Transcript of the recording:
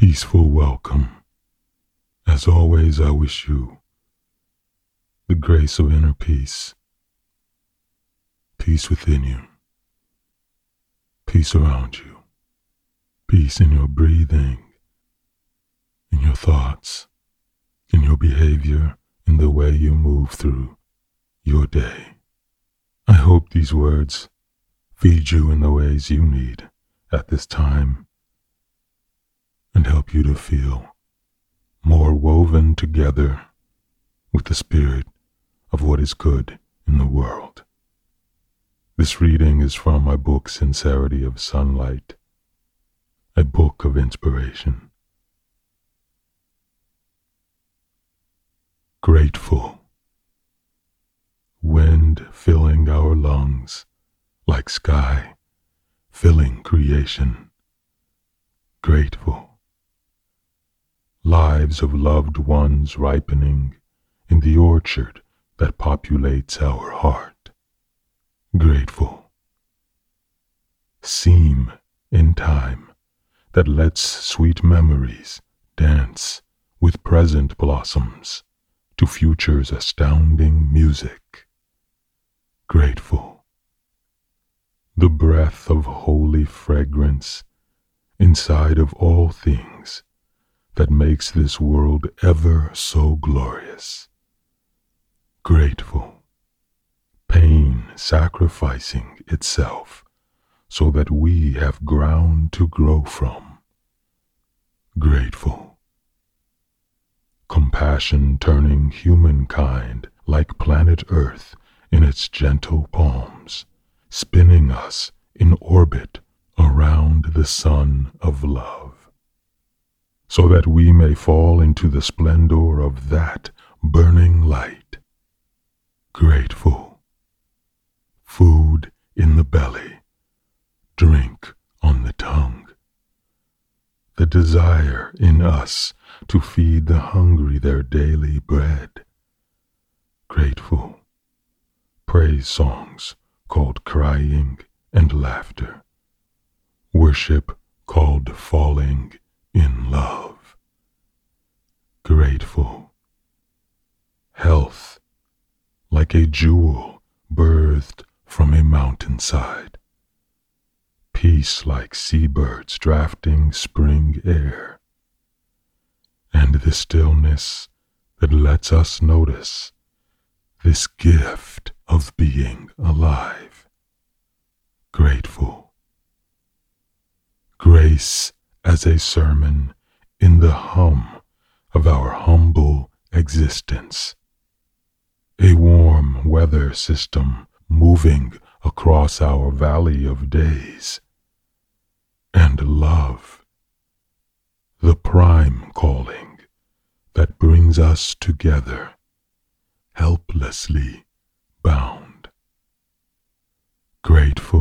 peaceful welcome. As always, I wish you the grace of inner peace, peace within you, peace around you, peace in your breathing, in your thoughts, in your behavior, in the way you move through your day. I hope these words feed you in the ways you need at this time and help you to feel more woven together with the spirit of what is good in the world. This reading is from my book Sincerity of Sunlight, a book of inspiration. Grateful. Wind filling our lungs like sky filling creation. Grateful lives of loved ones ripening in the orchard that populates our heart. Grateful. Seam in time that lets sweet memories dance with present blossoms to future's astounding music. Grateful. The breath of holy fragrance inside of all things that makes this world ever so glorious. Grateful. Pain sacrificing itself so that we have ground to grow from. Grateful. Compassion turning humankind like planet Earth in its gentle palms, spinning us in orbit around the sun of love so that we may fall into the splendor of that burning light. Grateful. Food in the belly, drink on the tongue. The desire in us to feed the hungry their daily bread. Grateful. Praise songs called crying and laughter. Worship called falling in love, grateful, health like a jewel birthed from a mountainside, peace like seabirds drafting spring air, and the stillness that lets us notice this gift of being alive, grateful. Grace as a sermon in the hum of our humble existence. A warm weather system moving across our valley of days. And love, the prime calling that brings us together, helplessly bound. Grateful,